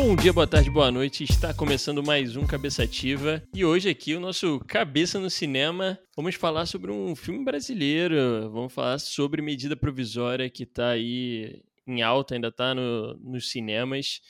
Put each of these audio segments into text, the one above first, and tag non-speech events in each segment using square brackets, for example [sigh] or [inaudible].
Bom dia, boa tarde, boa noite. Está começando mais um Cabeça Ativa e hoje aqui o nosso Cabeça no Cinema. Vamos falar sobre um filme brasileiro. Vamos falar sobre medida provisória que está aí em alta, ainda está no, nos cinemas.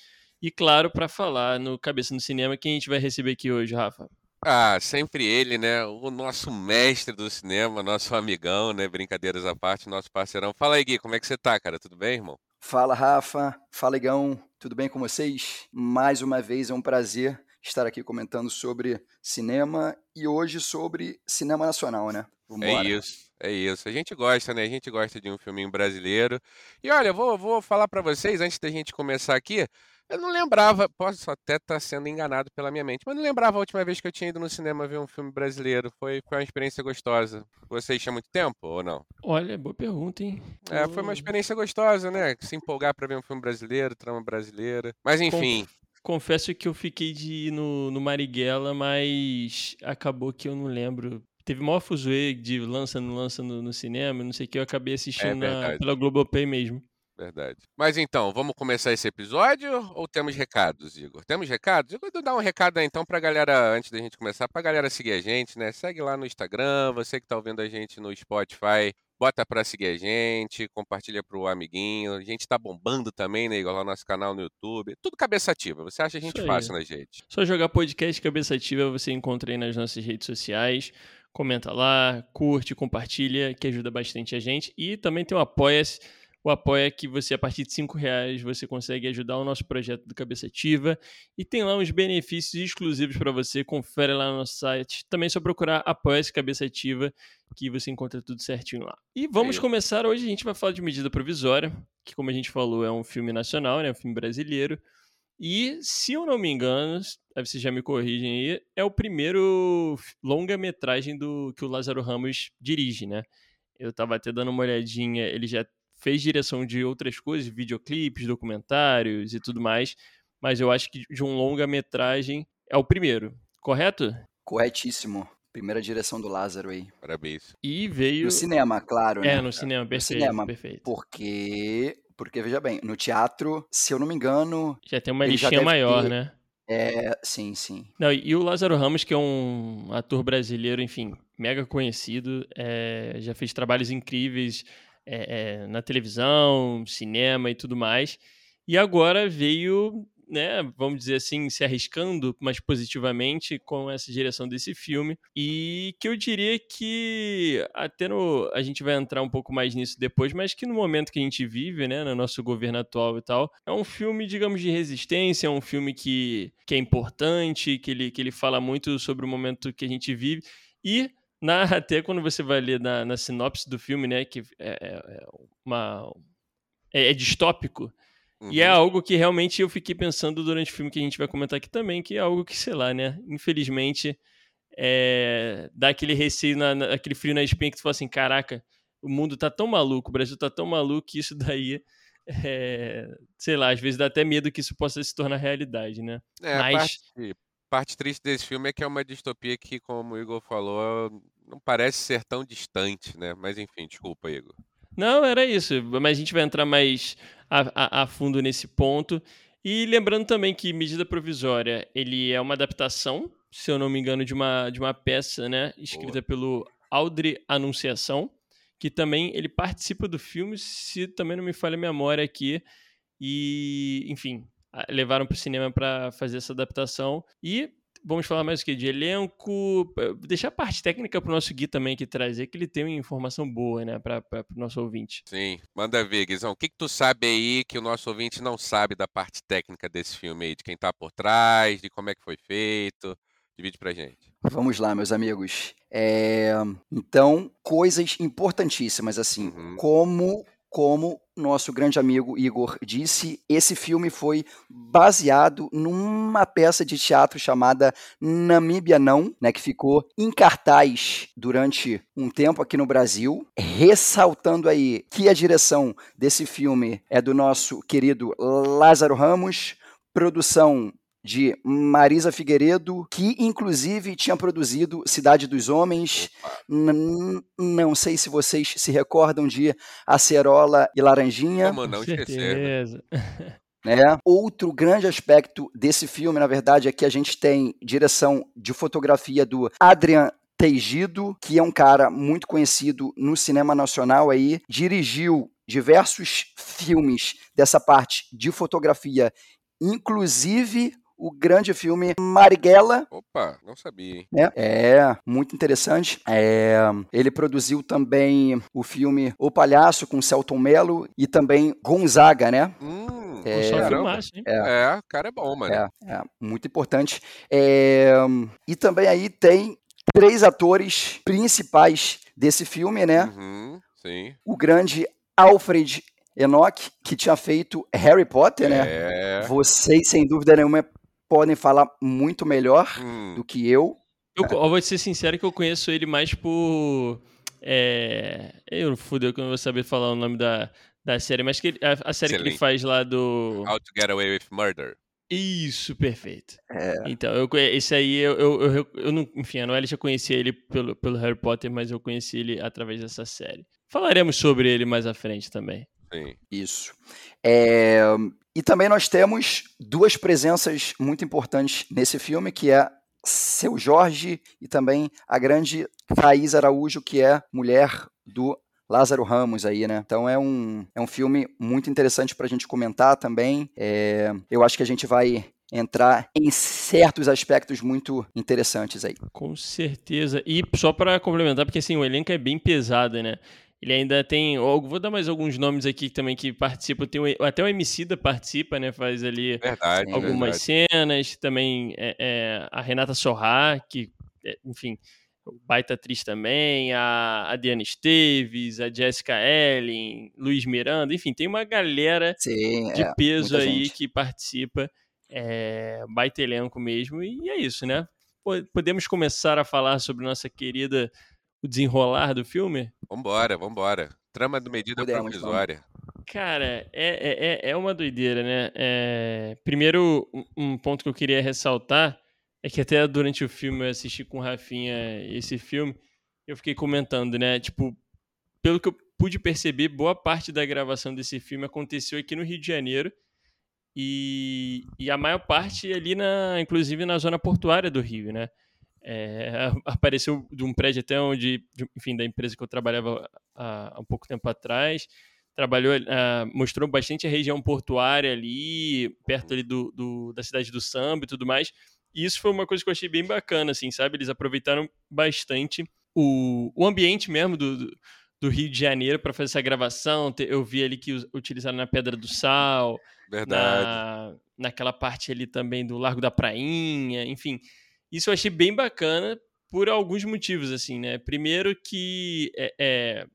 E claro, para falar no Cabeça no Cinema, quem a gente vai receber aqui hoje, Rafa? Ah, sempre ele, né? O nosso mestre do cinema, nosso amigão, né? Brincadeiras à parte, nosso parceirão. Fala aí, Gui, como é que você tá, cara? Tudo bem, irmão? Fala, Rafa. Fala, Igão. Tudo bem com vocês? Mais uma vez é um prazer estar aqui comentando sobre cinema e hoje sobre cinema nacional, né? É isso, é isso. A gente gosta, né? A gente gosta de um filminho brasileiro. E olha, vou, vou falar para vocês, antes da gente começar aqui, eu não lembrava, posso até estar tá sendo enganado pela minha mente, mas não lembrava a última vez que eu tinha ido no cinema ver um filme brasileiro. Foi, foi uma experiência gostosa. Vocês tinham muito tempo ou não? Olha, boa pergunta, hein? É, foi uma experiência gostosa, né? Se empolgar para ver um filme brasileiro, trama brasileira. Mas enfim. Confesso que eu fiquei de ir no, no Marighella, mas acabou que eu não lembro teve maior fuzuê de lança no lança no, no, cinema, não sei o que, eu acabei assistindo é na, pela Globopay mesmo. Verdade. Mas então, vamos começar esse episódio ou temos recados, Igor? Temos recados? Eu vou dar um recado aí então pra galera, antes da gente começar, pra galera seguir a gente, né? Segue lá no Instagram, você que tá ouvindo a gente no Spotify, bota pra seguir a gente, compartilha pro amiguinho. A gente tá bombando também, né, Igor? Lá no nosso canal no YouTube. Tudo cabeça ativa. Você acha a gente fácil na gente? Só jogar podcast cabeça ativa, você encontra aí nas nossas redes sociais. Comenta lá, curte, compartilha, que ajuda bastante a gente. E também tem o Apoia-se o apoio é que você, a partir de cinco reais, você consegue ajudar o nosso projeto do Cabeça Ativa e tem lá uns benefícios exclusivos para você. Confere lá no nosso site. Também é só procurar Apoia-se Cabeça Ativa que você encontra tudo certinho lá. E vamos começar hoje. A gente vai falar de medida provisória, que, como a gente falou, é um filme nacional, né? Um filme brasileiro. E, se eu não me engano, aí vocês já me corrigem aí, é o primeiro longa-metragem do que o Lázaro Ramos dirige, né? Eu tava até dando uma olhadinha, ele já fez direção de outras coisas, videoclipes, documentários e tudo mais, mas eu acho que de um longa-metragem é o primeiro, correto? Corretíssimo. Primeira direção do Lázaro aí. Parabéns. E veio. No cinema, claro. É, né? no cinema, perfeito. No cinema, perfeito. Porque. Porque, veja bem, no teatro, se eu não me engano. Já tem uma listinha maior, ter... né? É, sim, sim. Não, e o Lázaro Ramos, que é um ator brasileiro, enfim, mega conhecido, é, já fez trabalhos incríveis é, é, na televisão, cinema e tudo mais. E agora veio, né, vamos dizer assim, se arriscando, mas positivamente com essa direção desse filme. E que eu diria que até no, a gente vai entrar um pouco mais nisso depois, mas que no momento que a gente vive, né, no nosso governo atual e tal, é um filme, digamos, de resistência, é um filme que, que é importante, que ele, que ele fala muito sobre o momento que a gente vive. E na, até quando você vai ler na, na sinopse do filme, né, que é, é, é uma é, é distópico. Uhum. E é algo que realmente eu fiquei pensando durante o filme que a gente vai comentar aqui também, que é algo que, sei lá, né, infelizmente é, dá aquele receio, na, na, aquele frio na espinha que tu fala assim, caraca, o mundo tá tão maluco, o Brasil tá tão maluco que isso daí é, sei lá, às vezes dá até medo que isso possa se tornar realidade, né? É, Mas... parte, parte triste desse filme é que é uma distopia que, como o Igor falou, não parece ser tão distante, né? Mas enfim, desculpa, Igor. Não, era isso. Mas a gente vai entrar mais a, a, a fundo nesse ponto. E lembrando também que Medida Provisória, ele é uma adaptação, se eu não me engano, de uma, de uma peça, né? Escrita Boa. pelo Audrey Anunciação, que também ele participa do filme, se também não me falha a memória aqui. E, enfim, levaram para o cinema para fazer essa adaptação. E vamos falar mais o que? De elenco. Deixar a parte técnica para o nosso Gui também que trazer, que ele tem uma informação boa, né, para o nosso ouvinte. Sim, manda ver, Guizão. O que, que tu sabe aí que o nosso ouvinte não sabe da parte técnica desse filme aí? De quem está por trás, de como é que foi feito? Divide pra gente. Vamos lá, meus amigos. É... Então, coisas importantíssimas, assim, uhum. como como nosso grande amigo Igor disse, esse filme foi baseado numa peça de teatro chamada Namíbia Não, né, que ficou em cartaz durante um tempo aqui no Brasil, ressaltando aí que a direção desse filme é do nosso querido Lázaro Ramos, produção de Marisa Figueiredo, que inclusive tinha produzido Cidade dos Homens. Não sei se vocês se recordam de Acerola e Laranjinha. Como não esquecer. Né? Outro grande aspecto desse filme, na verdade, é que a gente tem direção de fotografia do Adrian Teigido, que é um cara muito conhecido no cinema nacional aí, dirigiu diversos filmes dessa parte de fotografia, inclusive o grande filme Marighella. Opa, não sabia. Né? É, muito interessante. É, ele produziu também o filme O Palhaço com Celton Mello e também Gonzaga, né? Hum, é, só filmaço, hein? É, é, o cara é bom, mano. É, é muito importante. É, e também aí tem três atores principais desse filme, né? Uhum, sim. O grande Alfred Enoch, que tinha feito Harry Potter, né? É. Vocês, sem dúvida nenhuma, podem falar muito melhor hum. do que eu. Eu, eu, vou ser sincero que eu conheço ele mais por. É, eu fudeu que eu não vou saber falar o nome da, da série, mas que ele, a, a, série Excelente. que ele faz lá do. How to Get Away with Murder. Isso, perfeito. É. Então, eu, esse aí, eu, eu, eu, eu não, enfim, a Noelle já conhecia ele pelo, pelo Harry Potter, mas eu conheci ele através dessa série. Falaremos sobre ele mais à frente também. Sim. Isso. É, e também nós temos duas presenças muito importantes nesse filme, que é seu Jorge e também a grande Thaís Araújo, que é mulher do Lázaro Ramos aí, né? Então é um, é um filme muito interessante para a gente comentar também. É, eu acho que a gente vai entrar em certos aspectos muito interessantes aí. Com certeza. E só para complementar, porque assim, o elenco é bem pesado, né? Ele ainda tem. Vou dar mais alguns nomes aqui também que participam. Tem o, até o Emicida participa, né? Faz ali verdade, algumas verdade. cenas. Também é, é, a Renata Sorra, que, é, enfim, baita atriz também. A, a Diana Esteves, a Jessica Ellen, Luiz Miranda. Enfim, tem uma galera Sim, de é, peso aí gente. que participa. É, baita elenco mesmo. E é isso, né? Podemos começar a falar sobre nossa querida o desenrolar do filme? Vambora, vambora. Trama do medida Podemos, provisória. Cara, é, é, é uma doideira, né? É... Primeiro, um ponto que eu queria ressaltar é que até durante o filme eu assisti com o Rafinha esse filme, eu fiquei comentando, né? Tipo, pelo que eu pude perceber, boa parte da gravação desse filme aconteceu aqui no Rio de Janeiro e, e a maior parte ali, na, inclusive na zona portuária do Rio, né? É, [laughs] apareceu de um prédio até onde, enfim, da empresa que eu trabalhava há, há um pouco tempo atrás. Trabalhou, uh, mostrou bastante a região portuária ali, perto ali do, do, da cidade do Samba e tudo mais. E isso foi uma coisa que eu achei bem bacana, assim, sabe? Eles aproveitaram bastante o, o ambiente mesmo do, do Rio de Janeiro para fazer essa gravação. Eu vi ali que utilizaram na Pedra do Sal, Verdade. Na, naquela parte ali também do Largo da Prainha, enfim. Isso eu achei bem bacana por alguns motivos, assim, né? Primeiro que é, é,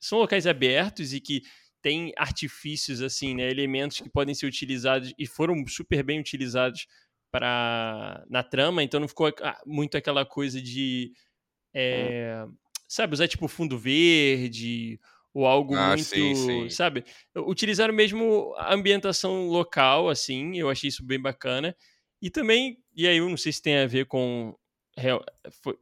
são locais abertos e que tem artifícios, assim, né? Elementos que podem ser utilizados e foram super bem utilizados para na trama, então não ficou muito aquela coisa de é, sabe, usar tipo fundo verde ou algo ah, muito, sim, sim. sabe? Utilizaram mesmo a ambientação local, assim, eu achei isso bem bacana. E também, e aí eu não sei se tem a ver com.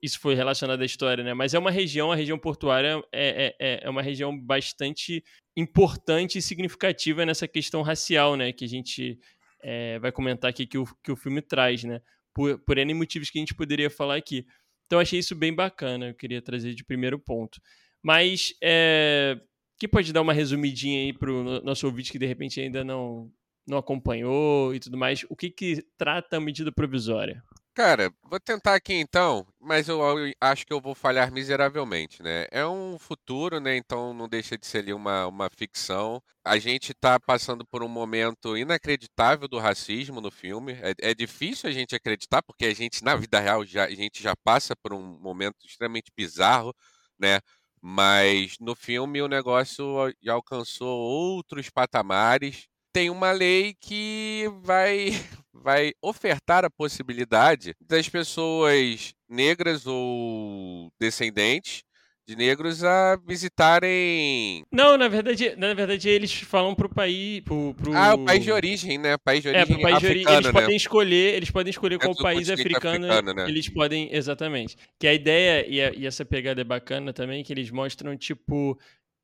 Isso foi relacionado à história, né? Mas é uma região, a região portuária é, é, é uma região bastante importante e significativa nessa questão racial, né? Que a gente é, vai comentar aqui que o, que o filme traz, né? Por, por N motivos que a gente poderia falar aqui. Então achei isso bem bacana, eu queria trazer de primeiro ponto. Mas, é, que pode dar uma resumidinha aí para o nosso ouvinte que de repente ainda não, não acompanhou e tudo mais, o que, que trata a medida provisória? Cara, vou tentar aqui então, mas eu acho que eu vou falhar miseravelmente, né? É um futuro, né? Então não deixa de ser ali uma, uma ficção. A gente está passando por um momento inacreditável do racismo no filme. É, é, difícil a gente acreditar, porque a gente, na vida real, já, a gente já passa por um momento extremamente bizarro, né? Mas no filme o negócio já alcançou outros patamares tem uma lei que vai, [laughs] vai ofertar a possibilidade das pessoas negras ou descendentes de negros a visitarem. Não, na verdade, na verdade eles falam pro país, pro, pro... Ah, o país de origem, né? País de origem é, país africano, de origem. Eles né? podem escolher, eles podem escolher qual país africano, africano né? eles podem exatamente. Que a ideia e, a, e, essa pegada é bacana também que eles mostram tipo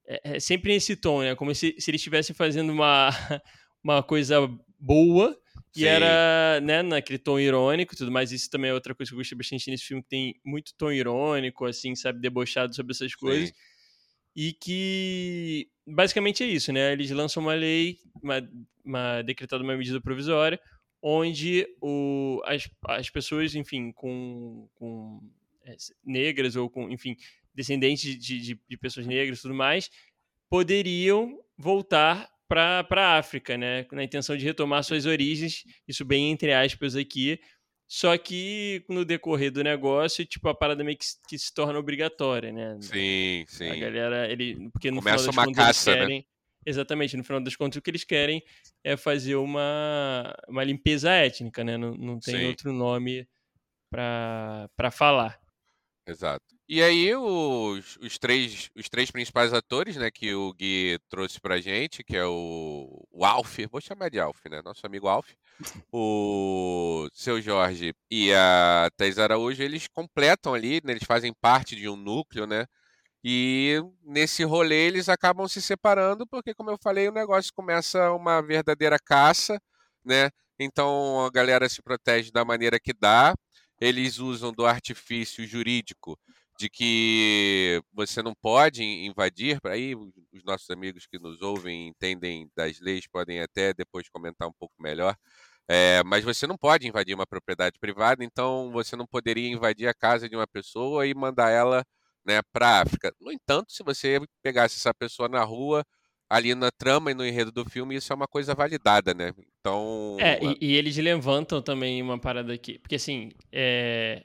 é, é sempre nesse tom, né? Como se, se eles estivessem fazendo uma [laughs] uma coisa boa e Sim. era, né, naquele tom irônico e tudo mais. Isso também é outra coisa que eu gostei bastante nesse filme, que tem muito tom irônico, assim, sabe, debochado sobre essas coisas. Sim. E que basicamente é isso, né? Eles lançam uma lei, uma, uma decretada uma medida provisória, onde o, as, as pessoas, enfim, com, com é, negras ou com, enfim, descendentes de, de, de pessoas negras e tudo mais, poderiam voltar para a África, né? Na intenção de retomar suas origens, isso bem entre aspas aqui. Só que no decorrer do negócio, tipo, a parada meio que, que se torna obrigatória, né? Sim, sim. A galera, ele, porque no Começa final das contas caça, né? querem, né? exatamente, no final das contas o que eles querem é fazer uma, uma limpeza étnica, né? Não, não tem sim. outro nome para falar. Exato. E aí os, os, três, os três principais atores, né, que o Gui trouxe pra gente, que é o, o Alf, vou chamar de Alf, né, nosso amigo Alf, o Seu Jorge e a Thais Araújo, eles completam ali, né, eles fazem parte de um núcleo, né, e nesse rolê eles acabam se separando, porque como eu falei, o negócio começa uma verdadeira caça, né, então a galera se protege da maneira que dá, eles usam do artifício jurídico de que você não pode invadir, aí os nossos amigos que nos ouvem entendem das leis podem até depois comentar um pouco melhor, é, mas você não pode invadir uma propriedade privada, então você não poderia invadir a casa de uma pessoa e mandar ela né, para a África. No entanto, se você pegasse essa pessoa na rua, ali na trama e no enredo do filme, isso é uma coisa validada, né? Então. É, e, e eles levantam também uma parada aqui. Porque assim, é,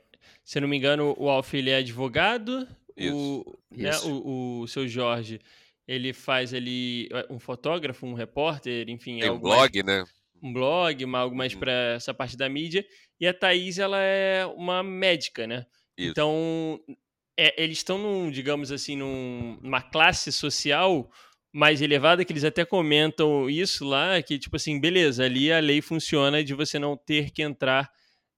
se eu não me engano, o Alf ele é advogado. Isso. O, né, Isso. O, o seu Jorge, ele faz ali é, um fotógrafo, um repórter, enfim. Tem um blog, mais, né? Um blog, algo mais uhum. para essa parte da mídia. E a Thaís, ela é uma médica, né? Isso. Então, é, eles estão, num, digamos assim, num, numa classe social mais elevada, que eles até comentam isso lá, que tipo assim, beleza, ali a lei funciona de você não ter que entrar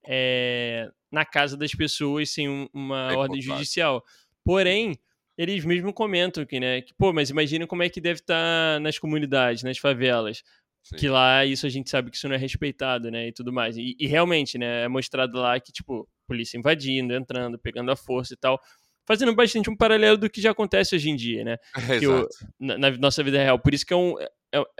é, na casa das pessoas sem um, uma é ordem judicial. Porém, eles mesmo comentam que, né, que, pô, mas imagina como é que deve estar tá nas comunidades, nas favelas. Sim. Que lá isso a gente sabe que isso não é respeitado, né? E tudo mais. E, e, realmente, né? É mostrado lá que, tipo, polícia invadindo, entrando, pegando a força e tal. Fazendo bastante um paralelo do que já acontece hoje em dia, né? [laughs] o, na, na, nossa vida real. Por isso que é, um, é,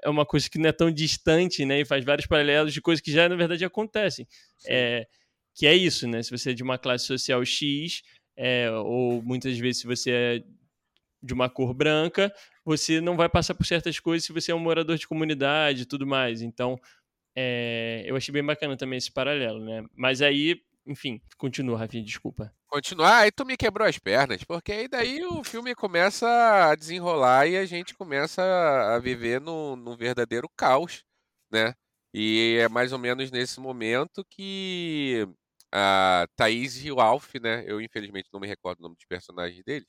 é, uma coisa que não é tão distante, né? E faz vários paralelos de coisas que já, na verdade, acontecem. É, que é isso, né? Se você é de uma classe social X, é, ou muitas vezes se você é de uma cor branca, você não vai passar por certas coisas se você é um morador de comunidade e tudo mais. Então, é, eu achei bem bacana também esse paralelo, né? Mas aí, enfim, continua, Rafinha, desculpa. Continuar, aí tu me quebrou as pernas, porque aí daí o filme começa a desenrolar e a gente começa a viver num, num verdadeiro caos, né? E é mais ou menos nesse momento que a Thaís e o Alf, né? Eu infelizmente não me recordo o nome dos personagens deles.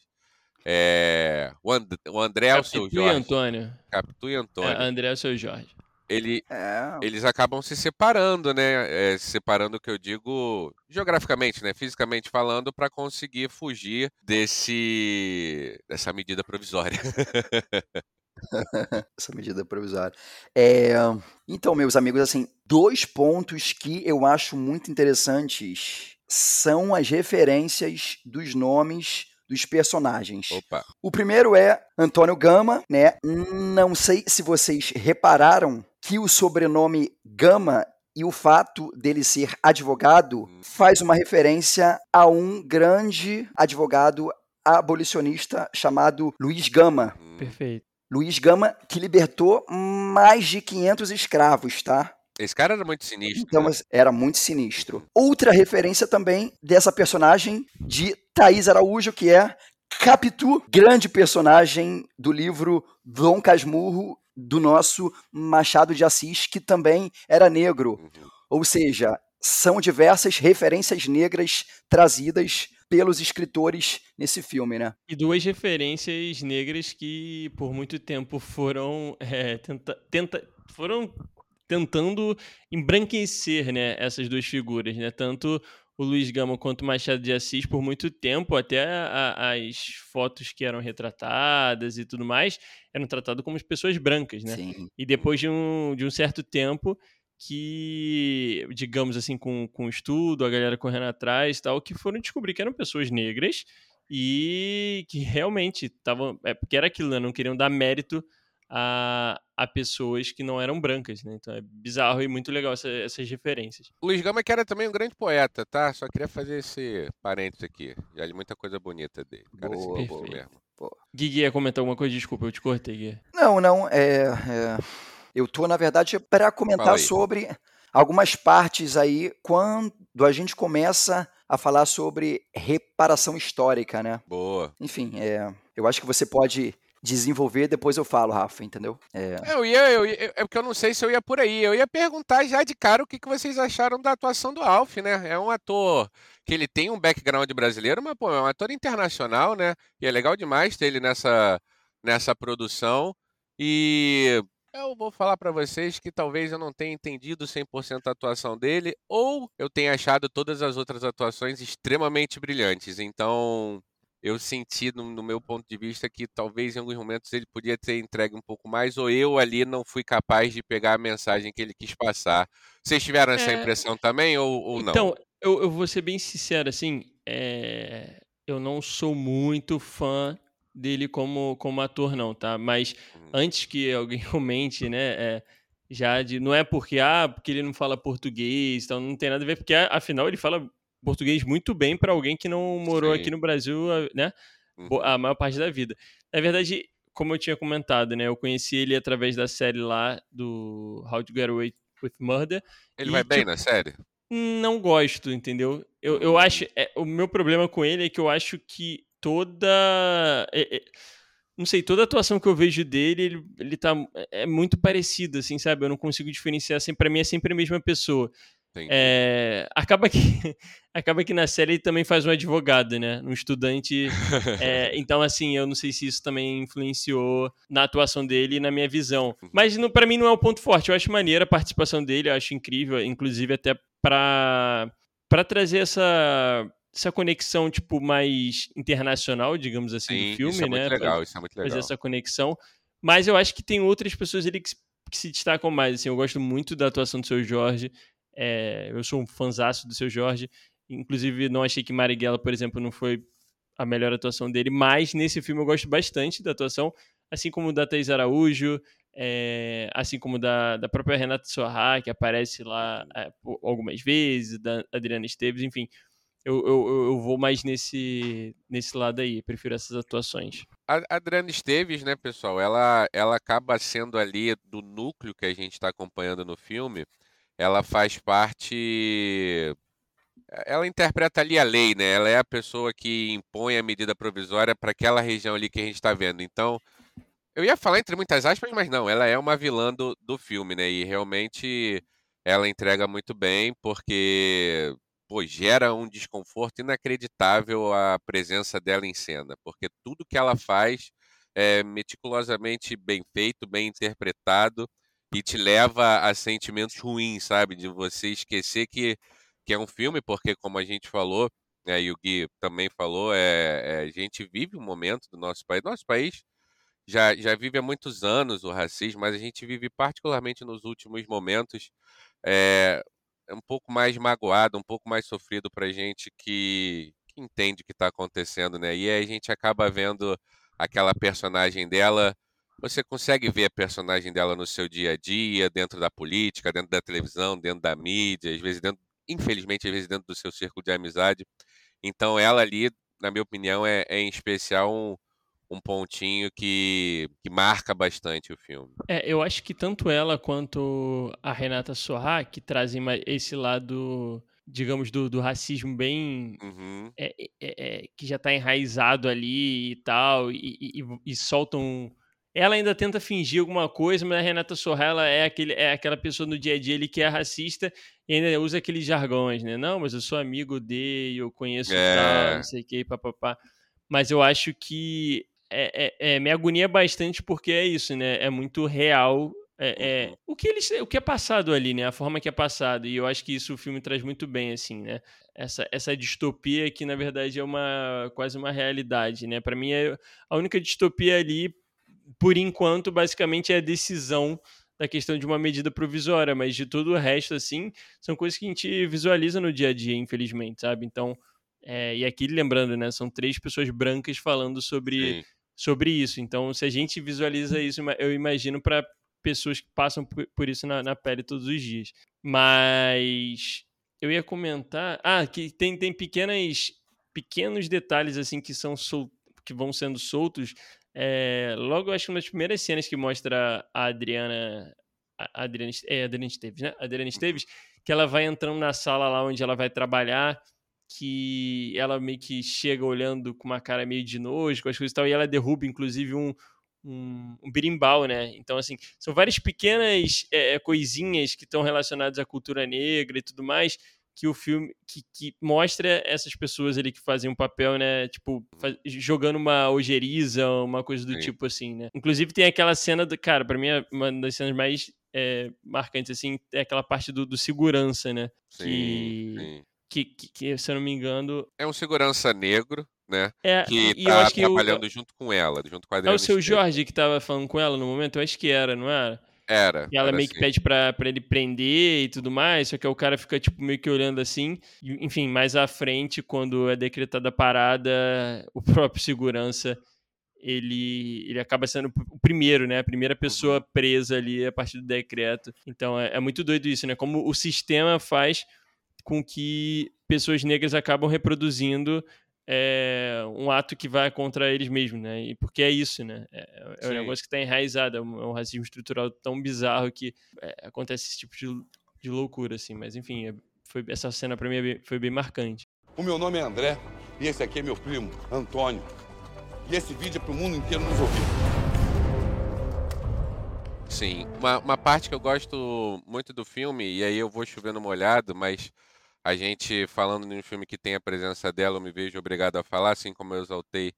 É, o, And, o André é o seu Jorge. E Antônio. Capitu e Antônio. É, André é o seu Jorge. Ele, é. Eles acabam se separando, né? É, se separando, que eu digo, geograficamente, né? Fisicamente falando, para conseguir fugir desse dessa medida provisória. [laughs] [laughs] Essa medida provisória. É, então, meus amigos, assim, dois pontos que eu acho muito interessantes são as referências dos nomes dos personagens. Opa. O primeiro é Antônio Gama, né? Não sei se vocês repararam que o sobrenome Gama e o fato dele ser advogado hum. faz uma referência a um grande advogado abolicionista chamado Luiz Gama. Hum. Perfeito. Luiz Gama, que libertou mais de 500 escravos, tá? Esse cara era muito sinistro. Então, né? era muito sinistro. Outra referência também dessa personagem de Thaís Araújo, que é Capitu, grande personagem do livro Dom Casmurro, do nosso Machado de Assis, que também era negro. Uhum. Ou seja, são diversas referências negras trazidas pelos escritores nesse filme, né? E duas referências negras que por muito tempo foram é, tenta, tenta, foram tentando embranquecer, né, essas duas figuras, né? Tanto o Luiz Gama quanto o Machado de Assis por muito tempo, até a, as fotos que eram retratadas e tudo mais, eram tratadas como pessoas brancas, né? Sim. E depois de um, de um certo tempo que, digamos assim, com, com estudo, a galera correndo atrás tal, que foram descobrir que eram pessoas negras e que realmente estavam. É, porque era aquilo, né? Não queriam dar mérito a, a pessoas que não eram brancas, né? Então é bizarro e muito legal essa, essas referências. Luiz Gama, que era também um grande poeta, tá? Só queria fazer esse parênteses aqui. Já li muita coisa bonita dele. Cara, boa, boa mesmo. Gui ia comentar alguma coisa? Desculpa, eu te cortei, Gui. Não, não. É, é... Eu tô, na verdade, para comentar sobre algumas partes aí quando a gente começa a falar sobre reparação histórica, né? Boa. Enfim, é, eu acho que você pode desenvolver, depois eu falo, Rafa, entendeu? É... Eu ia, eu ia, é porque eu não sei se eu ia por aí. Eu ia perguntar já de cara o que, que vocês acharam da atuação do Alf, né? É um ator que ele tem um background brasileiro, mas pô, é um ator internacional, né? E é legal demais ter ele nessa, nessa produção. E eu vou falar para vocês que talvez eu não tenha entendido 100% a atuação dele, ou eu tenha achado todas as outras atuações extremamente brilhantes. Então, eu senti, no, no, meu ponto de vista, que talvez em alguns momentos ele podia ter entregue um pouco mais, ou eu ali não fui capaz de pegar a mensagem que ele quis passar. Vocês tiveram essa é... impressão também, ou, ou não? Então, eu, eu, vou ser bem sincero, assim, é... eu não sou muito fã dele como, como ator, não, tá? Mas uhum. antes que alguém [laughs] comente, né? É, já de. Não é porque, ah, porque ele não fala português, então não tem nada a ver, porque afinal ele fala português muito bem para alguém que não morou Sim. aqui no Brasil, né? Uhum. A maior parte da vida. Na verdade, como eu tinha comentado, né? Eu conheci ele através da série lá do How to Get Away with Murder. Ele vai bem tipo, na série? Não gosto, entendeu? Eu, eu hum. acho. É, o meu problema com ele é que eu acho que toda. É, é, não sei, toda atuação que eu vejo dele, ele, ele tá. É muito parecido, assim, sabe? Eu não consigo diferenciar. Assim, pra mim é sempre a mesma pessoa. É, acaba que [laughs] acaba que na série ele também faz um advogado, né? Um estudante. é, [laughs] então, assim, eu não sei se isso também influenciou na atuação dele e na minha visão. Uhum. Mas para mim não é o um ponto forte. Eu acho maneira a participação dele, eu acho incrível, inclusive até para para trazer essa essa conexão, tipo, mais internacional, digamos assim, Sim, do filme, isso é né? Muito legal, isso é muito legal. Fazer essa conexão. Mas eu acho que tem outras pessoas ali que, que se destacam mais. Assim, eu gosto muito da atuação do seu Jorge. É, eu sou um fanzaço do seu Jorge. Inclusive, não achei que Marighella, por exemplo, não foi a melhor atuação dele, mas nesse filme eu gosto bastante da atuação, assim como da Thais Araújo, é, assim como da, da própria Renata Sorra, que aparece lá é, algumas vezes, da Adriana Esteves, enfim eu, eu, eu vou mais nesse, nesse lado aí, prefiro essas atuações. A Adriana Esteves, né, pessoal, ela, ela acaba sendo ali do núcleo que a gente está acompanhando no filme, ela faz parte. Ela interpreta ali a lei, né? Ela é a pessoa que impõe a medida provisória para aquela região ali que a gente está vendo. Então, eu ia falar entre muitas aspas, mas não, ela é uma vilã do, do filme, né? E realmente ela entrega muito bem, porque pô, gera um desconforto inacreditável a presença dela em cena, porque tudo que ela faz é meticulosamente bem feito, bem interpretado e te leva a sentimentos ruins, sabe? De você esquecer que, que é um filme, porque como a gente falou, né, e o Gui também falou, é, é, a gente vive um momento do nosso país. Nosso país já, já vive há muitos anos o racismo, mas a gente vive particularmente nos últimos momentos é, é um pouco mais magoado, um pouco mais sofrido para gente que, que entende o que está acontecendo, né? E aí a gente acaba vendo aquela personagem dela. Você consegue ver a personagem dela no seu dia a dia, dentro da política, dentro da televisão, dentro da mídia, às vezes dentro, infelizmente, às vezes dentro do seu círculo de amizade. Então ela ali, na minha opinião, é, é em especial um, um pontinho que, que marca bastante o filme. É, eu acho que tanto ela quanto a Renata Sorra, que trazem esse lado, digamos, do, do racismo bem. Uhum. É, é, é, que já está enraizado ali e tal, e, e, e, soltam. Ela ainda tenta fingir alguma coisa, mas a Renata Sorra ela é, aquele, é aquela pessoa no dia a dia ali que é racista e ainda usa aqueles jargões, né? Não, mas eu sou amigo de, eu conheço é. tal, não sei o que, papapá. Mas eu acho que é, é, é, me agonia bastante porque é isso, né? É muito real é, é, uhum. o que eles, o que é passado ali, né? A forma que é passado. E eu acho que isso o filme traz muito bem, assim, né? Essa, essa distopia que na verdade é uma quase uma realidade, né? Para mim é a única distopia ali, por enquanto, basicamente é a decisão da questão de uma medida provisória, mas de todo o resto, assim, são coisas que a gente visualiza no dia a dia, infelizmente, sabe? Então, é, e aqui lembrando, né, são três pessoas brancas falando sobre, sobre isso. Então, se a gente visualiza isso, eu imagino para pessoas que passam por, isso na, na, pele todos os dias. Mas eu ia comentar, ah, que tem, tem pequenas pequenos detalhes assim que são sol, que vão sendo soltos. É, logo, acho que uma das primeiras cenas que mostra a Adriana, a Adriana, é, a Adriana Esteves, né? A Adriana. Esteves, que ela vai entrando na sala lá onde ela vai trabalhar que ela meio que chega olhando com uma cara meio de nojo, com as coisas e tal, e ela derruba, inclusive, um, um, um birimbau, né? Então, assim, são várias pequenas é, coisinhas que estão relacionadas à cultura negra e tudo mais, que o filme que, que, mostra essas pessoas ali que fazem um papel, né? Tipo, faz, jogando uma ojeriza, uma coisa do sim. tipo assim, né? Inclusive tem aquela cena do. Cara, pra mim é uma das cenas mais é, marcantes, assim, é aquela parte do, do segurança, né? Sim, que, sim que, que, que, se eu não me engano. É um segurança negro, né? É, que tá trabalhando junto com ela, junto com a Adriana. É o seu Jorge que tava falando com ela no momento? Eu acho que era, não era? Era. E ela era meio assim. que pede pra, pra ele prender e tudo mais, só que o cara fica, tipo, meio que olhando assim. Enfim, mais à frente, quando é decretada a parada, o próprio segurança ele, ele acaba sendo o primeiro, né? A primeira pessoa uhum. presa ali a partir do decreto. Então é, é muito doido isso, né? Como o sistema faz com que pessoas negras acabam reproduzindo é, um ato que vai contra eles mesmos, né? E porque é isso, né? É, é um negócio que está enraizado, é um, é um, racismo estrutural tão bizarro que é, acontece esse tipo de, de loucura, assim. Mas enfim, é, foi, essa cena para mim é foi bem marcante. O meu nome é André e esse aqui é meu primo, Antônio. E esse vídeo é para o mundo inteiro nos ouvir. Sim, uma, uma parte que eu gosto muito do filme, e aí eu vou chovendo molhado, mas a gente falando de um filme que tem a presença dela, eu me vejo obrigado a falar, assim como eu exaltei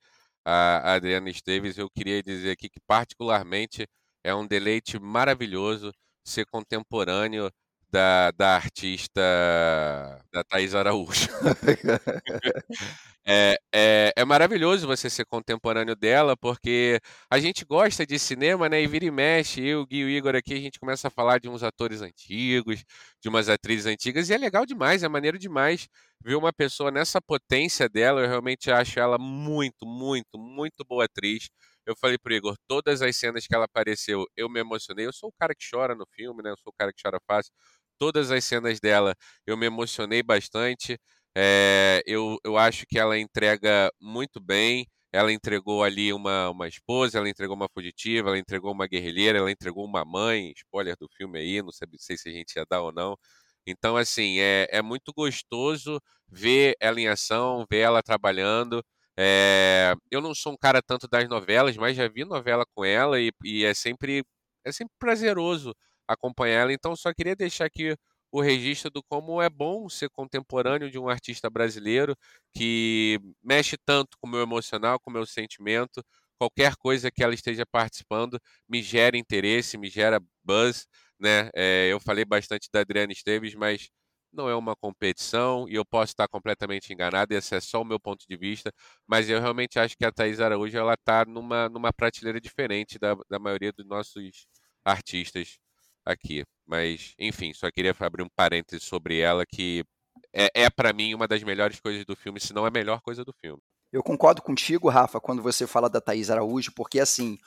a Adriana Esteves, eu queria dizer aqui que particularmente é um deleite maravilhoso ser contemporâneo da, da artista da Thais Araújo. [laughs] É, é, é, maravilhoso você ser contemporâneo dela, porque a gente gosta de cinema, né? E vira e mexe, eu, Gui e o Igor aqui, a gente começa a falar de uns atores antigos, de umas atrizes antigas, e é legal demais, é maneiro demais ver uma pessoa nessa potência dela. Eu realmente acho ela muito, muito, muito boa atriz. Eu falei pro Igor, todas as cenas que ela apareceu, eu me emocionei. Eu sou o cara que chora no filme, né? Eu sou o cara que chora fácil. Todas as cenas dela, eu me emocionei bastante. É, eu, eu acho que ela entrega muito bem. Ela entregou ali uma, uma esposa, ela entregou uma fugitiva, ela entregou uma guerrilheira, ela entregou uma mãe. Spoiler do filme aí, não sei, sei se a gente ia dar ou não. Então, assim, é, é muito gostoso ver ela em ação, ver ela trabalhando. É, eu não sou um cara tanto das novelas, mas já vi novela com ela e, e é sempre é sempre prazeroso acompanhar ela. Então, só queria deixar aqui o registro do como é bom ser contemporâneo de um artista brasileiro que mexe tanto com o meu emocional, com o meu sentimento. Qualquer coisa que ela esteja participando me gera interesse, me gera buzz. Né? É, eu falei bastante da Adriana Esteves, mas não é uma competição e eu posso estar completamente enganado, esse é só o meu ponto de vista, mas eu realmente acho que a Thais Araújo ela está numa, numa prateleira diferente da, da maioria dos nossos artistas aqui. Mas, enfim, só queria abrir um parêntese sobre ela, que é, é para mim uma das melhores coisas do filme, se não a melhor coisa do filme. Eu concordo contigo, Rafa, quando você fala da Thaís Araújo, porque assim,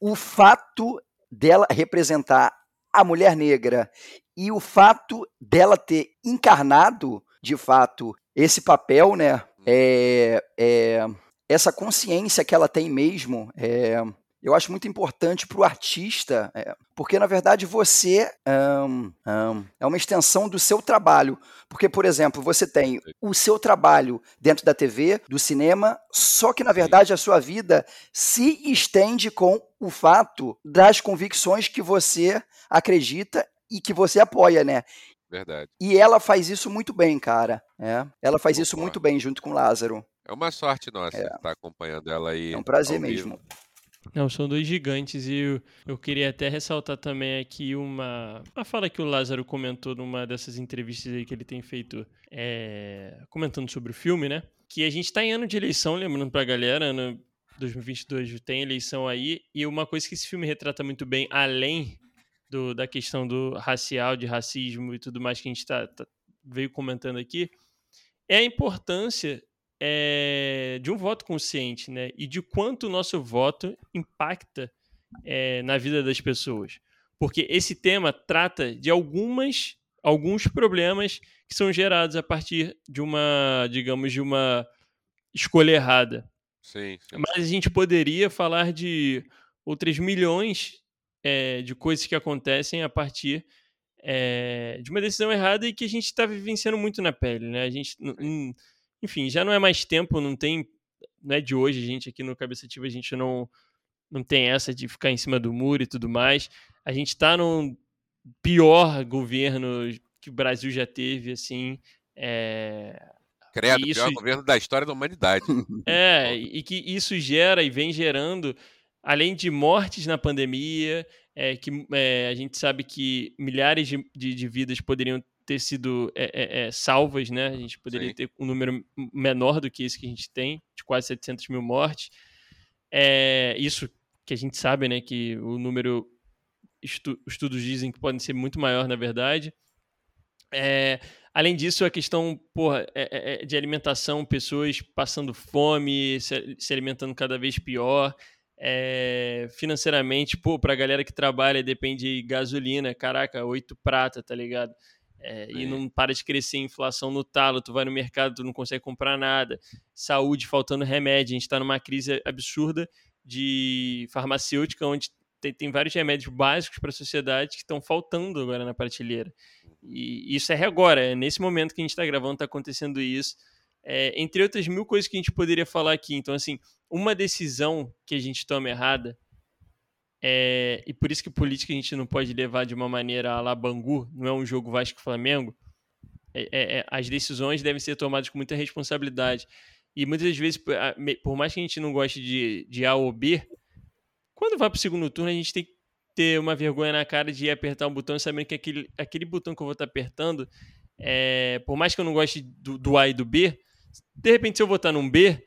o fato dela representar a mulher negra e o fato dela ter encarnado, de fato, esse papel, né? Uhum. É, é, essa consciência que ela tem mesmo, é, eu acho muito importante para o artista, é, porque na verdade você um, um, é uma extensão do seu trabalho. Porque, por exemplo, você tem o seu trabalho dentro da TV, do cinema, só que na verdade a sua vida se estende com o fato das convicções que você acredita e que você apoia, né? Verdade. E ela faz isso muito bem, cara. É. Ela faz isso muito bem junto com Lázaro. É uma sorte nossa é. estar acompanhando ela aí. É um prazer mesmo. Não, são dois gigantes e eu, eu queria até ressaltar também aqui uma, uma fala que o Lázaro comentou numa dessas entrevistas aí que ele tem feito, é, comentando sobre o filme, né? Que a gente tá em ano de eleição, lembrando pra galera, ano 2022 tem eleição aí, e uma coisa que esse filme retrata muito bem, além do, da questão do racial, de racismo e tudo mais que a gente tá, tá veio comentando aqui, é a importância é, de um voto consciente, né? E de quanto o nosso voto impacta é, na vida das pessoas. Porque esse tema trata de algumas, alguns problemas que são gerados a partir de uma, digamos, de uma escolha errada. Sim, sim. Mas a gente poderia falar de outras milhões é, de coisas que acontecem a partir é, de uma decisão errada e que a gente está vivenciando muito na pele, né? A gente, enfim, já não é mais tempo, não tem, não é de hoje, a gente aqui no Cabeça Ativa, a gente não, não tem essa de ficar em cima do muro e tudo mais. A gente está no pior governo que o Brasil já teve, assim, é... Credo, isso... pior governo da história da humanidade. É, e que isso gera e vem gerando, além de mortes na pandemia, é, que é, a gente sabe que milhares de, de, de vidas poderiam ter sido é, é, salvas, né? A gente poderia Sim. ter um número menor do que esse que a gente tem, de quase 700 mil mortes. É, isso que a gente sabe, né? Que o número, estu, estudos dizem que pode ser muito maior, na verdade. É, além disso, a questão porra, é, é, de alimentação, pessoas passando fome, se, se alimentando cada vez pior é, financeiramente, pô, pra galera que trabalha depende de gasolina, caraca, oito prata, tá ligado? É, e não para de crescer a inflação no talo, tu vai no mercado, tu não consegue comprar nada. Saúde, faltando remédio, a gente está numa crise absurda de farmacêutica, onde tem, tem vários remédios básicos para a sociedade que estão faltando agora na prateleira. E isso é agora, é nesse momento que a gente está gravando, está acontecendo isso é, entre outras mil coisas que a gente poderia falar aqui. Então, assim, uma decisão que a gente toma errada, é, e por isso que política a gente não pode levar de uma maneira a la Bangu, não é um jogo Vasco-Flamengo, é, é, é, as decisões devem ser tomadas com muita responsabilidade. E muitas vezes, por mais que a gente não goste de, de A ou B, quando vai para o segundo turno, a gente tem que ter uma vergonha na cara de apertar um botão sabendo que aquele, aquele botão que eu vou estar tá apertando, é, por mais que eu não goste do, do A e do B, de repente, se eu votar num B,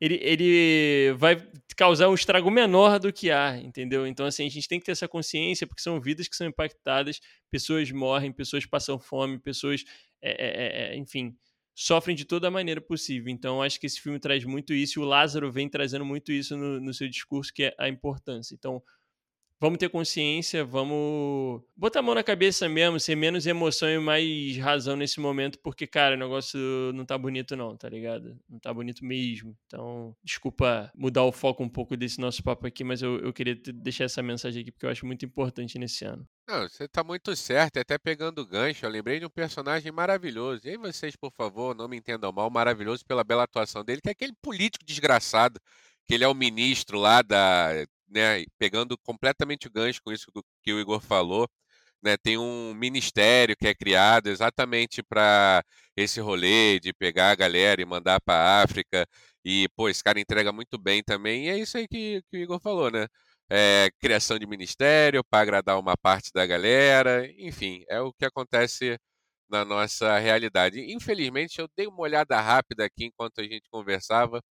ele, ele vai causar um estrago menor do que A, entendeu? Então, assim, a gente tem que ter essa consciência, porque são vidas que são impactadas, pessoas morrem, pessoas passam fome, pessoas, é, é, é, enfim, sofrem de toda a maneira possível. Então, acho que esse filme traz muito isso, e o Lázaro vem trazendo muito isso no, no seu discurso, que é a importância. Então, vamos ter consciência, vamos botar a mão na cabeça mesmo, ser menos emoção e mais razão nesse momento, porque, cara, o negócio não tá bonito não, tá ligado? Não tá bonito mesmo. Então, desculpa mudar o foco um pouco desse nosso papo aqui, mas eu, eu queria deixar essa mensagem aqui porque eu acho muito importante nesse ano. Não, você tá muito certo, até pegando o gancho, eu lembrei de um personagem maravilhoso. E aí vocês, por favor, não me entendam mal, maravilhoso pela bela atuação dele, que é aquele político desgraçado, que ele é o ministro lá da né, pegando completamente o gancho com isso que o Igor falou, né, tem um ministério que é criado exatamente para esse rolê de pegar a galera e mandar para a África. E, pô, esse cara entrega muito bem também. E é isso aí que, que o Igor falou, né? É, criação de ministério para agradar uma parte da galera. Enfim, é o que acontece na nossa realidade. Infelizmente, eu dei uma olhada rápida aqui enquanto a gente conversava.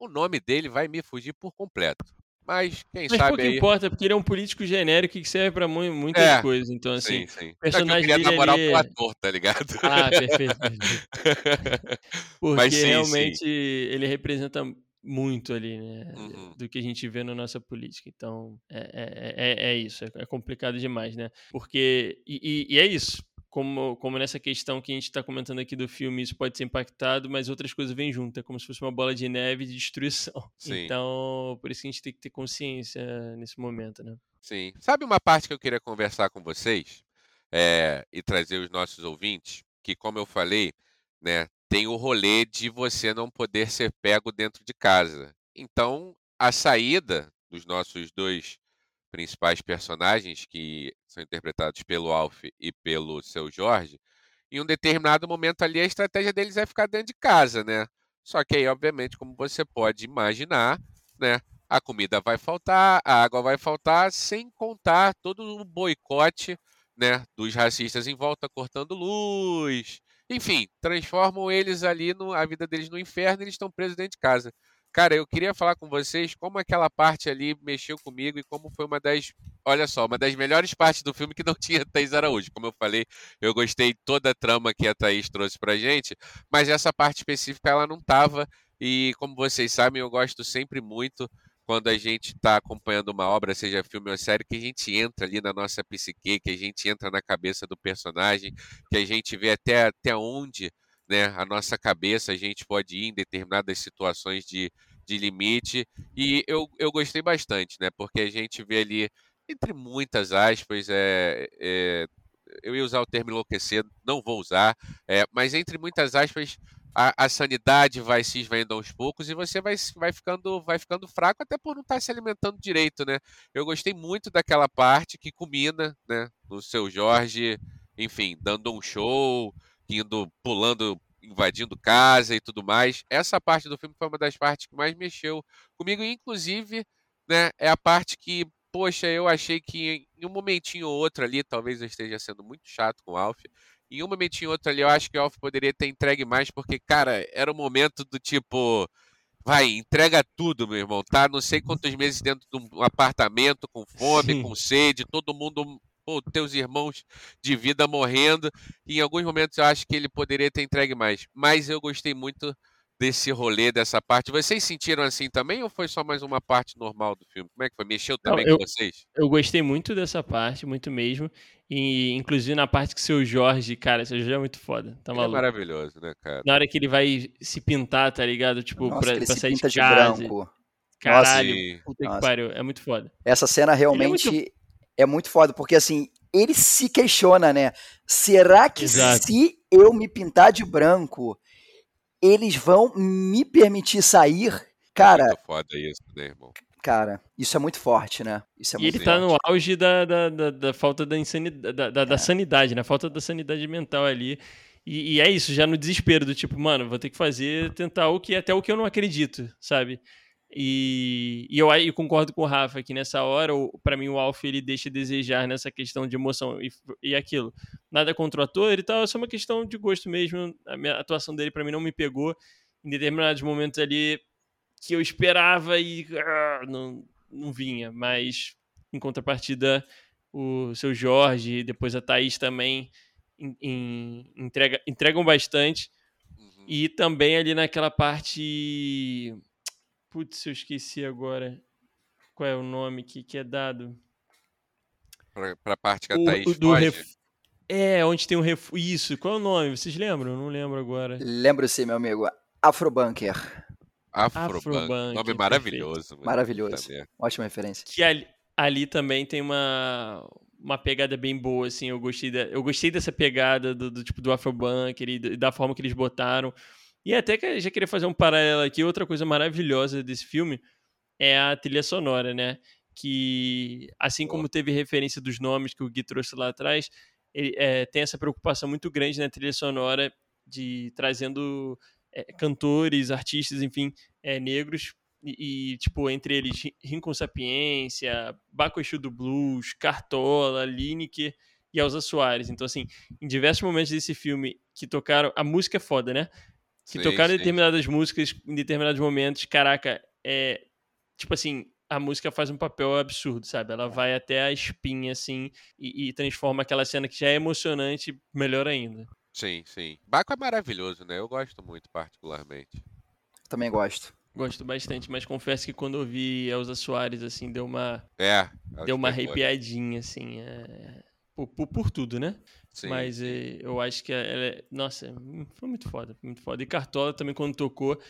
O nome dele vai me fugir por completo. Mas quem Mas sabe pouco aí... importa, porque ele é um político genérico que serve pra muitas é, coisas. Então, assim, sim, sim. personagem é que eu queria dele... pro ator, tá ligado? [laughs] Ah, perfeito. [laughs] porque Mas, sim, realmente sim. ele representa muito ali, né? Uhum. Do que a gente vê na nossa política. Então, é, é, é, é isso. É complicado demais, né? Porque. E, e, e é isso como, como nessa questão que a gente está comentando aqui do filme, isso pode ser impactado, mas outras coisas vêm junto, é como se fosse uma bola de neve de destruição. [laughs] Sim. Então, por isso que a gente tem que ter consciência nesse momento, né? Sim. Sabe uma parte que eu queria conversar com vocês é, e trazer os nossos ouvintes? Que, como eu falei, né, tem o rolê de você não poder ser pego dentro de casa. Então, a saída dos nossos dois principais personagens, que são interpretados pelo Alf e pelo seu Jorge, em um determinado momento ali a estratégia deles é ficar dentro de casa, né? Só que aí, obviamente, como você pode imaginar, né? A comida vai faltar, a água vai faltar, sem contar todo o boicote né, dos racistas em volta cortando luz. Enfim, transformam eles ali, no, a vida deles no inferno e eles estão presos dentro de casa. Cara, eu queria falar com vocês como aquela parte ali mexeu comigo e como foi uma das olha só, uma das melhores partes do filme que não [laughs] tinha Thaís Araújo. Como eu falei, eu gostei toda a trama que a Thaís trouxe pra gente, mas essa parte específica ela não tava. E como vocês sabem, eu gosto sempre muito quando a gente está acompanhando uma obra, seja filme ou série, que a gente entra ali na nossa psique, que a gente entra na cabeça do personagem, que a gente vê até, até onde né, a nossa cabeça a gente pode ir em determinadas situações de, de limite. E eu, eu gostei bastante, né? Porque a gente vê ali, entre muitas aspas, é, é eu ia usar o termo enlouquecer, não vou usar, é, mas entre muitas aspas, a, a, sanidade vai se esvaindo aos poucos e você vai, vai, ficando, vai ficando fraco até por não estar tá se alimentando direito, né? Eu gostei muito daquela parte que culmina, né? No seu Jorge, enfim, dando um show, indo, pulando, invadindo casa e tudo mais. Essa parte do filme foi uma das partes que mais mexeu comigo, inclusive, né? É a parte que, poxa, eu achei que em um momentinho ou outro ali, talvez eu esteja sendo muito chato com o Alf, em um momentinho ou outro ali, eu acho que o Alf poderia ter entregue mais, porque, cara, era o um momento do tipo. Vai, entrega tudo, meu irmão, tá? Não sei quantos meses dentro de um apartamento, com fome, Sim. com sede, todo mundo pô, teus irmãos de vida morrendo. E em alguns momentos eu acho que ele poderia ter entregue mais. Mas eu gostei muito desse rolê, dessa parte. Vocês sentiram assim também ou foi só mais uma parte normal do filme? Como é que foi? Mexeu também Não, eu, com vocês? Eu gostei muito dessa parte, muito mesmo. E inclusive na parte que seu Jorge, cara, seu Jorge é muito foda. Tá é maravilhoso, né, cara? Na hora que ele vai se pintar, tá ligado? Tipo, Nossa, pra, pra sair de casa. De branco. Caralho, Nossa, puta Nossa. que pariu. É muito foda. Essa cena realmente é muito... foda, porque assim, ele se questiona, né? Será que Exato. se eu me pintar de branco, eles vão me permitir sair, cara. Muito foda isso, né, irmão? Cara, isso é muito forte, né? Isso é e ele tá no auge da, da, da, da falta da, insanidade, da, da, é. da, sanidade, né? Falta da sanidade mental ali. E, e, é isso, já no desespero do tipo, mano, vou ter que fazer, tentar o que até o que eu não acredito, sabe? E, e eu, eu, concordo com o Rafa que nessa hora, para mim, o Alf ele deixa a desejar nessa questão de emoção e, e aquilo. Nada contra o ator e tal, é só uma questão de gosto mesmo. A, minha, a atuação dele, para mim, não me pegou em determinados momentos ali que eu esperava e ah, não, não vinha. Mas, em contrapartida, o seu Jorge, depois a Thaís também em, em, entrega, entregam bastante. Uhum. E também ali naquela parte Putz, eu esqueci agora qual é o nome que, que é dado. Pra, pra parte que a o, Thaís do ref... É, onde tem um ref... Isso, qual é o nome? Vocês lembram? Não lembro agora. Lembro sim, meu amigo. Afrobunker. Afrobunker. Afro nome maravilhoso. Maravilhoso. Também. Ótima referência. Que ali, ali, também tem uma, uma pegada bem boa, assim. Eu gostei, da, eu gostei dessa pegada do, do tipo do Afrobunker e da forma que eles botaram. E até que já queria fazer um paralelo aqui, outra coisa maravilhosa desse filme é a trilha sonora, né? Que, assim como teve referência dos nomes que o Gui trouxe lá atrás, ele, é, tem essa preocupação muito grande na trilha sonora de trazendo é, cantores, artistas, enfim, é, negros e, e, tipo, entre eles Rincon Sapiência, Baco do Blues, Cartola, Lineker e Elza Soares. Então, assim, em diversos momentos desse filme que tocaram... A música é foda, né? Que sim, tocaram sim. determinadas músicas em determinados momentos, caraca, é. Tipo assim, a música faz um papel absurdo, sabe? Ela vai até a espinha, assim, e, e, transforma aquela cena que já é emocionante melhor ainda. Sim, sim. Baco é maravilhoso, né? Eu gosto muito, particularmente. Também gosto. Gosto bastante, mas confesso que quando eu vi Elza Soares, assim, deu uma. É. Deu uma arrepiadinha, assim. É... Por, por, por, tudo, né? Sim, Mas. Eh, eu acho que ela é. Nossa, foi muito foda, muito foda. E Cartola também, quando tocou,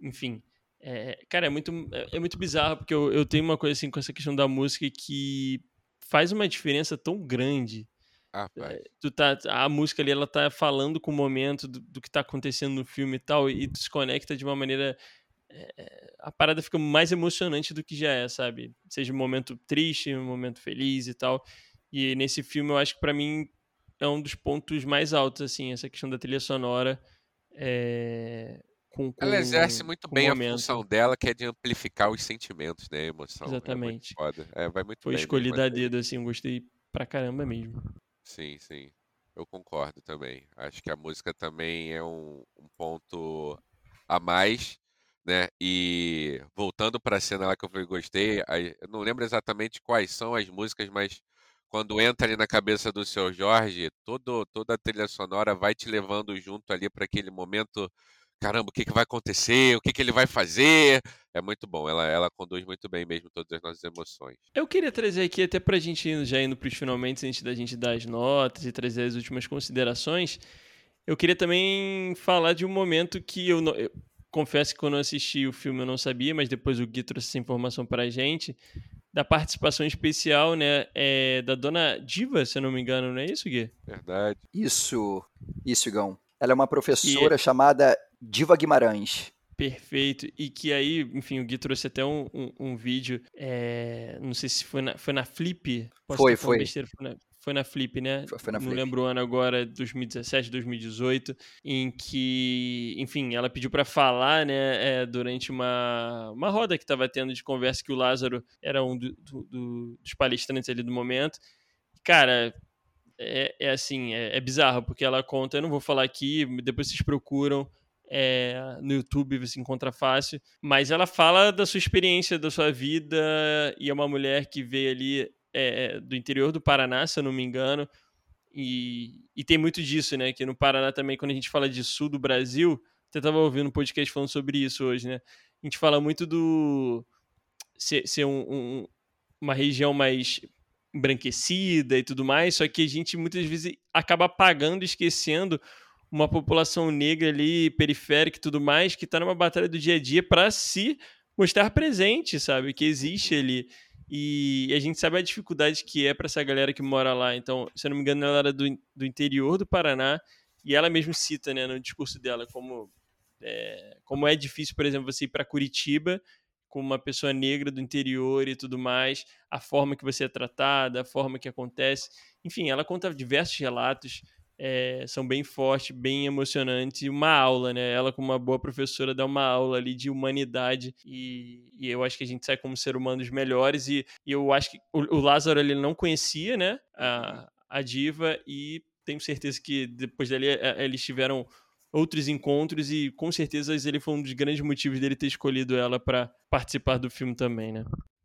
enfim. É, cara, é muito, é, é, muito bizarro, porque eu, eu tenho uma coisa assim com essa questão da música que faz uma diferença tão grande. Ah, é, tu tá, a música ali, ela tá falando com o momento do, do que tá acontecendo no filme e tal, e tu se conecta de uma maneira. É, a parada fica mais emocionante do que já é, sabe? Seja um momento triste, um momento feliz e tal. E nesse filme eu acho que para mim é um dos pontos mais altos, assim, essa questão da trilha sonora. É, com, com, ela exerce muito bem a função dela, que é de amplificar os sentimentos, né? A emoção. Exatamente. É, é vai muito Foi bem, escolhida a dedo, assim, eu gostei pra caramba mesmo. Sim, sim. Eu concordo também. Acho que a música também é um, um ponto a mais. né? E voltando para a cena lá que eu gostei, eu não lembro exatamente quais são as músicas, mas quando entra ali na cabeça do seu Jorge, todo, toda a trilha sonora vai te levando junto ali para aquele momento. Caramba, o que, que vai acontecer? O que, que ele vai fazer? É muito bom, ela, ela conduz muito bem mesmo todas as nossas emoções. Eu queria trazer aqui, até para a gente ir já indo para os finalmente, antes da gente dar as notas e trazer as últimas considerações, eu queria também falar de um momento que eu, eu confesso que quando eu assisti o filme eu não sabia, mas depois o Gui trouxe essa informação para a gente, da participação especial, né, é, da dona Diva, se eu não me engano, não é isso, Gui? Verdade. Isso, isso, Igão. Ela é uma professora e... chamada Diva Guimarães. Perfeito. E que aí, enfim, o Gui trouxe até um, um, um vídeo, é, não sei se foi na, foi na Flip. Posso foi, foi. Besteira, foi na, foi na Flip, né? Foi, foi na Não Flip. lembro o ano agora, 2017, 2018, em que, enfim, ela pediu para falar, né, é, durante uma, uma roda que estava tendo de conversa que o Lázaro era um do, do, do, dos palestrantes ali do momento. Cara, é, é assim, é, é, bizarro, porque ela conta, eu não vou falar aqui, depois vocês procuram. É, no YouTube você encontra fácil, mas ela fala da sua experiência, da sua vida, e é uma mulher que veio ali é, do interior do Paraná, se eu não me engano. E, e tem muito disso, né? Que no Paraná também, quando a gente fala de sul do Brasil, você estava ouvindo um podcast falando sobre isso hoje, né? A gente fala muito do ser, ser um, um, uma região mais embranquecida e tudo mais, só que a gente muitas vezes acaba apagando, esquecendo uma população negra ali, periférica e tudo mais, que está numa batalha do dia a dia para se mostrar presente, sabe? Que existe ali. E a gente sabe a dificuldade que é para essa galera que mora lá. Então, se eu não me engano, ela era do, do interior do Paraná e ela mesmo cita né, no discurso dela como é, como é difícil, por exemplo, você ir para Curitiba com uma pessoa negra do interior e tudo mais, a forma que você é tratada, a forma que acontece. Enfim, ela conta diversos relatos é, são bem fortes, bem emocionantes, e uma aula, né? Ela, como uma boa professora, dá uma aula ali de humanidade, e, e eu acho que a gente sai como ser humanos melhores, e, e eu acho que o, o, Lázaro ele não conhecia, né, a, a diva, e tenho certeza que depois dali eles tiveram outros encontros e com certeza ele foi um dos grandes motivos dele ter escolhido ela para participar do filme também, né?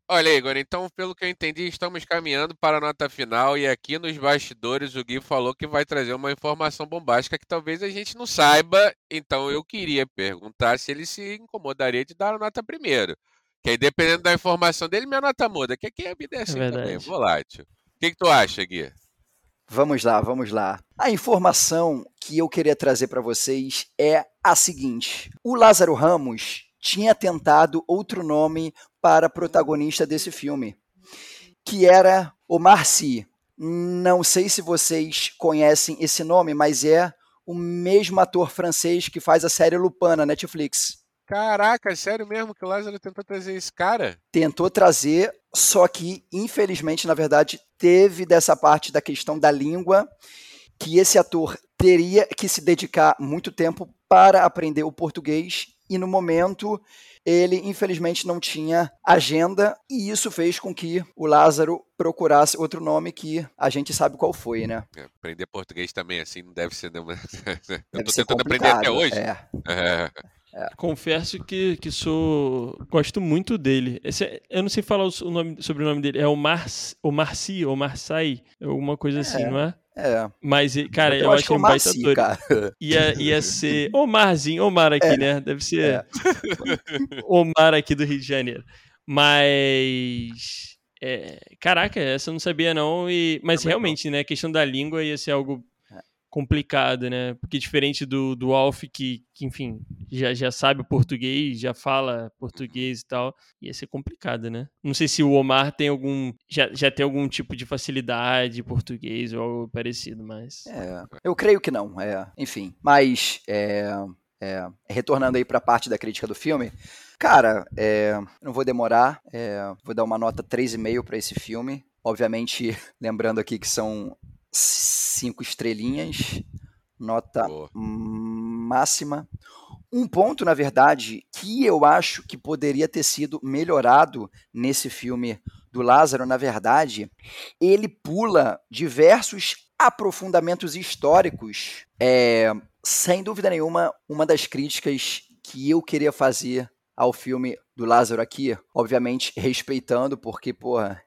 Olha, Igor, então, pelo que eu entendi, estamos caminhando para a nota final e aqui nos bastidores o Gui falou que vai trazer uma informação bombástica que talvez a gente não saiba. Então, eu queria perguntar se ele se incomodaria de dar a nota primeiro. Que aí, dependendo da informação dele, minha nota muda. Que aqui a vida é, é assim é também, volátil. O que, que tu acha, Gui? Vamos lá, vamos lá. A informação que eu queria trazer para vocês é a seguinte: o Lázaro Ramos tinha tentado outro nome para protagonista desse filme, que era o Marcy. Não sei se vocês conhecem esse nome, mas é o mesmo ator francês que faz a série Lupin na Netflix. Caraca, sério mesmo que o Lázaro tentou trazer esse cara? Tentou trazer, só que infelizmente, na verdade, teve dessa parte da questão da língua que esse ator teria que se dedicar muito tempo para aprender o português e no momento ele infelizmente não tinha agenda e isso fez com que o Lázaro procurasse outro nome que a gente sabe qual foi, né? É, aprender português também assim não deve ser. Não... [laughs] Eu tô tentando aprender até hoje. É. é. É. Confesso que, que sou. Gosto muito dele. Esse é, eu não sei falar o nome, sobre o nome dele. É o, Mar, o Marci, ou Marçai, alguma coisa assim, é. não é? É. Mas, cara, eu, eu acho que é um baita ator. Cara. Ia, ia ser Omarzinho, Omar aqui, é. né? Deve ser é. Omar aqui do Rio de Janeiro. Mas. É, caraca, essa eu não sabia, não. E, mas realmente, né? A questão da língua ia ser algo complicado, né? Porque diferente do, do Alf, que, que, enfim, já, já sabe português, já fala português e tal, ia ser complicado, né? Não sei se o Omar tem algum. Já, já tem algum tipo de facilidade português ou algo parecido, mas. É, eu creio que não, é. Enfim. Mas, é, é, retornando aí para a parte da crítica do filme. Cara, é, não vou demorar, é, vou dar uma nota 3,5 para esse filme. Obviamente, [laughs] lembrando aqui que são cinco estrelinhas, nota Boa. máxima. Um ponto, na verdade, que eu acho que poderia ter sido melhorado nesse filme do Lázaro, na verdade, ele pula diversos aprofundamentos históricos. É, sem dúvida nenhuma, uma das críticas que eu queria fazer ao filme do Lázaro aqui, obviamente respeitando, porque, porra,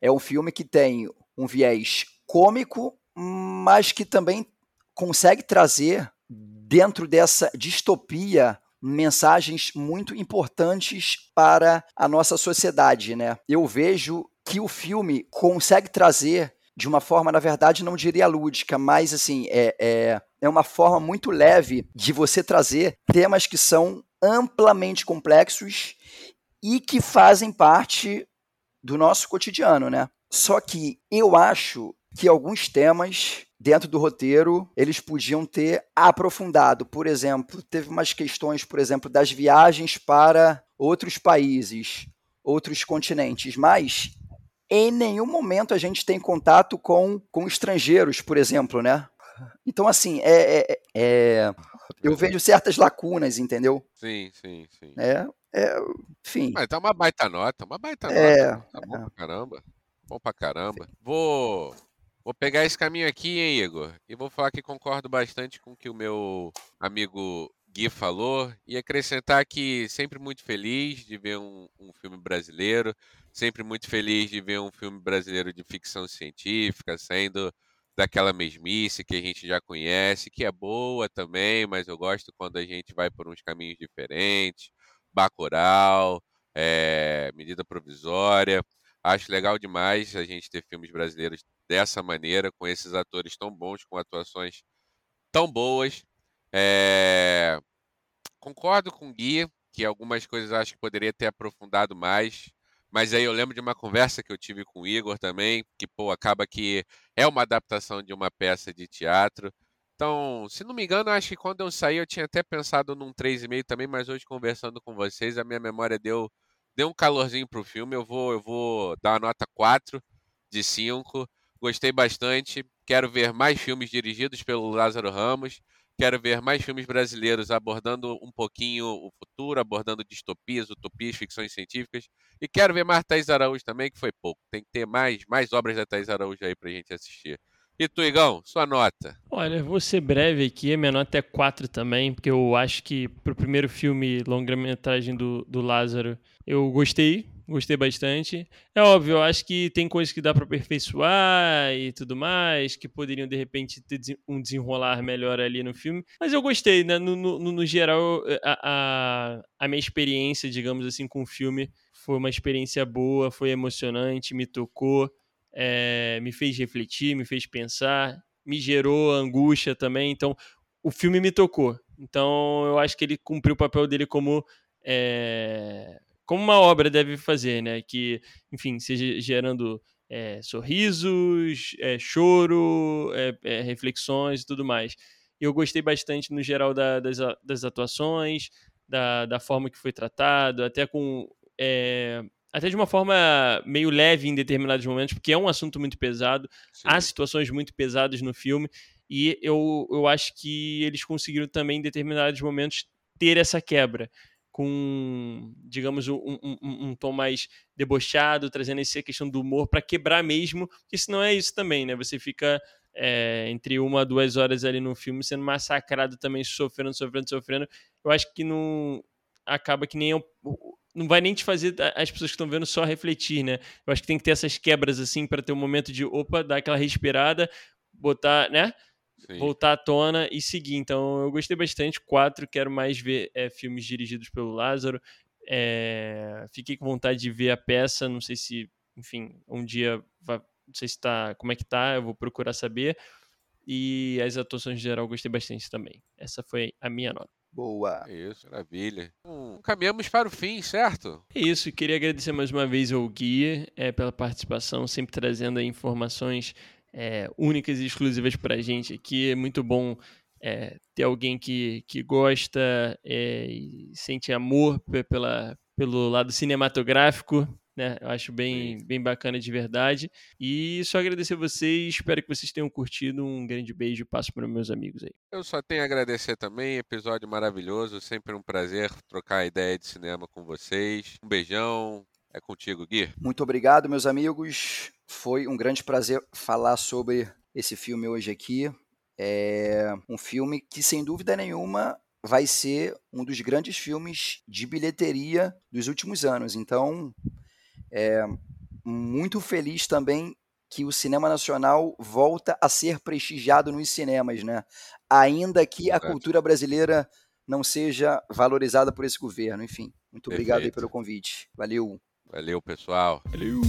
é um filme que tem um viés cômico, mas que também consegue trazer dentro dessa distopia mensagens muito importantes para a nossa sociedade, né? Eu vejo que o filme consegue trazer de uma forma, na verdade, não diria lúdica, mas assim, é, é, é uma forma muito leve de você trazer temas que são amplamente complexos e que fazem parte do nosso cotidiano, né? Só que eu acho que alguns temas dentro do roteiro eles podiam ter aprofundado. Por exemplo, teve umas questões, por exemplo, das viagens para outros países, outros continentes, mas em nenhum momento a gente tem contato com, com estrangeiros, por exemplo, né? Então, assim, é, é, é eu vejo certas lacunas, entendeu? Sim, sim, sim. É, é, enfim. Mas tá uma baita nota, uma baita é, nota. Tá bom é. pra caramba. Bom pra caramba. Vou, vou pegar esse caminho aqui, hein, Igor? E vou falar que concordo bastante com o que o meu amigo Gui falou e acrescentar que sempre muito feliz de ver um, um, filme brasileiro, sempre muito feliz de ver um filme brasileiro de ficção científica, saindo daquela mesmice que a gente já conhece, que é boa também, mas eu gosto quando a gente vai por uns caminhos diferentes, Bacurau, é, Medida Provisória. Acho legal demais a gente ter filmes brasileiros dessa maneira, com esses atores tão bons, com atuações tão boas. É... Concordo com o Gui, que algumas coisas acho que poderia ter aprofundado mais. Mas aí eu lembro de uma conversa que eu tive com o Igor também, que pô, acaba que é uma adaptação de uma peça de teatro. Então, se não me engano, acho que quando eu saí eu tinha até pensado num 3,5 também, mas hoje conversando com vocês, a minha memória deu, deu um calorzinho pro filme. Eu vou, eu vou dar uma nota 4 de 5. Gostei bastante. Quero ver mais filmes dirigidos pelo Lázaro Ramos. Quero ver mais filmes brasileiros abordando um pouquinho o futuro, abordando distopias, utopias, ficções científicas. E quero ver mais Thais Araújo também, que foi pouco. Tem que ter mais, mais obras da Thais Araújo aí pra gente assistir. E tu, Igão, sua nota? Olha, vou ser breve aqui, minha nota é 4 também, porque eu acho que pro primeiro filme, longa-metragem do, do Lázaro, eu gostei, gostei bastante. É óbvio, eu acho que tem coisas que dá para aperfeiçoar e tudo mais, que poderiam de repente ter um desenrolar melhor ali no filme. Mas eu gostei, né? No, no, no geral, a, a, a, minha experiência, digamos assim, com o filme foi uma experiência boa, foi emocionante, me tocou, é, me fez refletir, me fez pensar, me gerou angústia também. Então, o filme me tocou. Então, eu acho que ele cumpriu o papel dele como. É, como uma obra deve fazer, né? Que, enfim, seja gerando é, sorrisos, é, choro, é, reflexões e tudo mais. Eu gostei bastante, no geral, da, das, das atuações, da, da forma que foi tratado, até com. Até de uma forma meio leve em determinados momentos, porque é um assunto muito pesado. Sim. Há situações muito pesadas no filme, e eu, eu acho que eles conseguiram também, em determinados momentos, ter essa quebra com, digamos, um, um, um, tom mais debochado, trazendo essa questão do humor para quebrar mesmo, porque senão é isso também, né? Você fica é, entre uma a duas horas ali no filme sendo massacrado também, sofrendo, sofrendo, sofrendo. Eu acho que não acaba que nem eu, não vai nem te fazer as pessoas que estão vendo só refletir, né? Eu acho que tem que ter essas quebras assim para ter um momento de opa, dar aquela respirada, botar, né? Sim. voltar à tona e seguir. Então eu gostei bastante. Quatro, quero mais ver é, filmes dirigidos pelo Lázaro. É, fiquei com vontade de ver a peça. Não sei se, enfim, um dia vai, não sei se tá, como é que tá, eu vou procurar saber. E as atuações em geral gostei bastante também. Essa foi a minha nota. Boa. Isso, maravilha. Então, caminhamos para o fim, certo? É isso, queria agradecer mais uma vez ao Guia é, pela participação, sempre trazendo informações é, únicas e exclusivas para a gente aqui. É muito bom é, ter alguém que, que gosta é, e sente amor pela, pelo lado cinematográfico. Né? Eu acho bem, bem bacana de verdade. E só agradecer a vocês. Espero que vocês tenham curtido. Um grande beijo e passo para meus amigos aí. Eu só tenho a agradecer também. Episódio maravilhoso. Sempre um prazer trocar ideia de cinema com vocês. Um beijão. É contigo, Gui. Muito obrigado, meus amigos. Foi um grande prazer falar sobre esse filme hoje aqui. É um filme que, sem dúvida nenhuma, vai ser um dos grandes filmes de bilheteria dos últimos anos. Então, é muito feliz também que o cinema nacional volta a ser prestigiado nos cinemas, né? Ainda que a cultura brasileira não seja valorizada por esse governo. Enfim, muito obrigado aí pelo convite. Valeu. Valeu, pessoal. Valeu.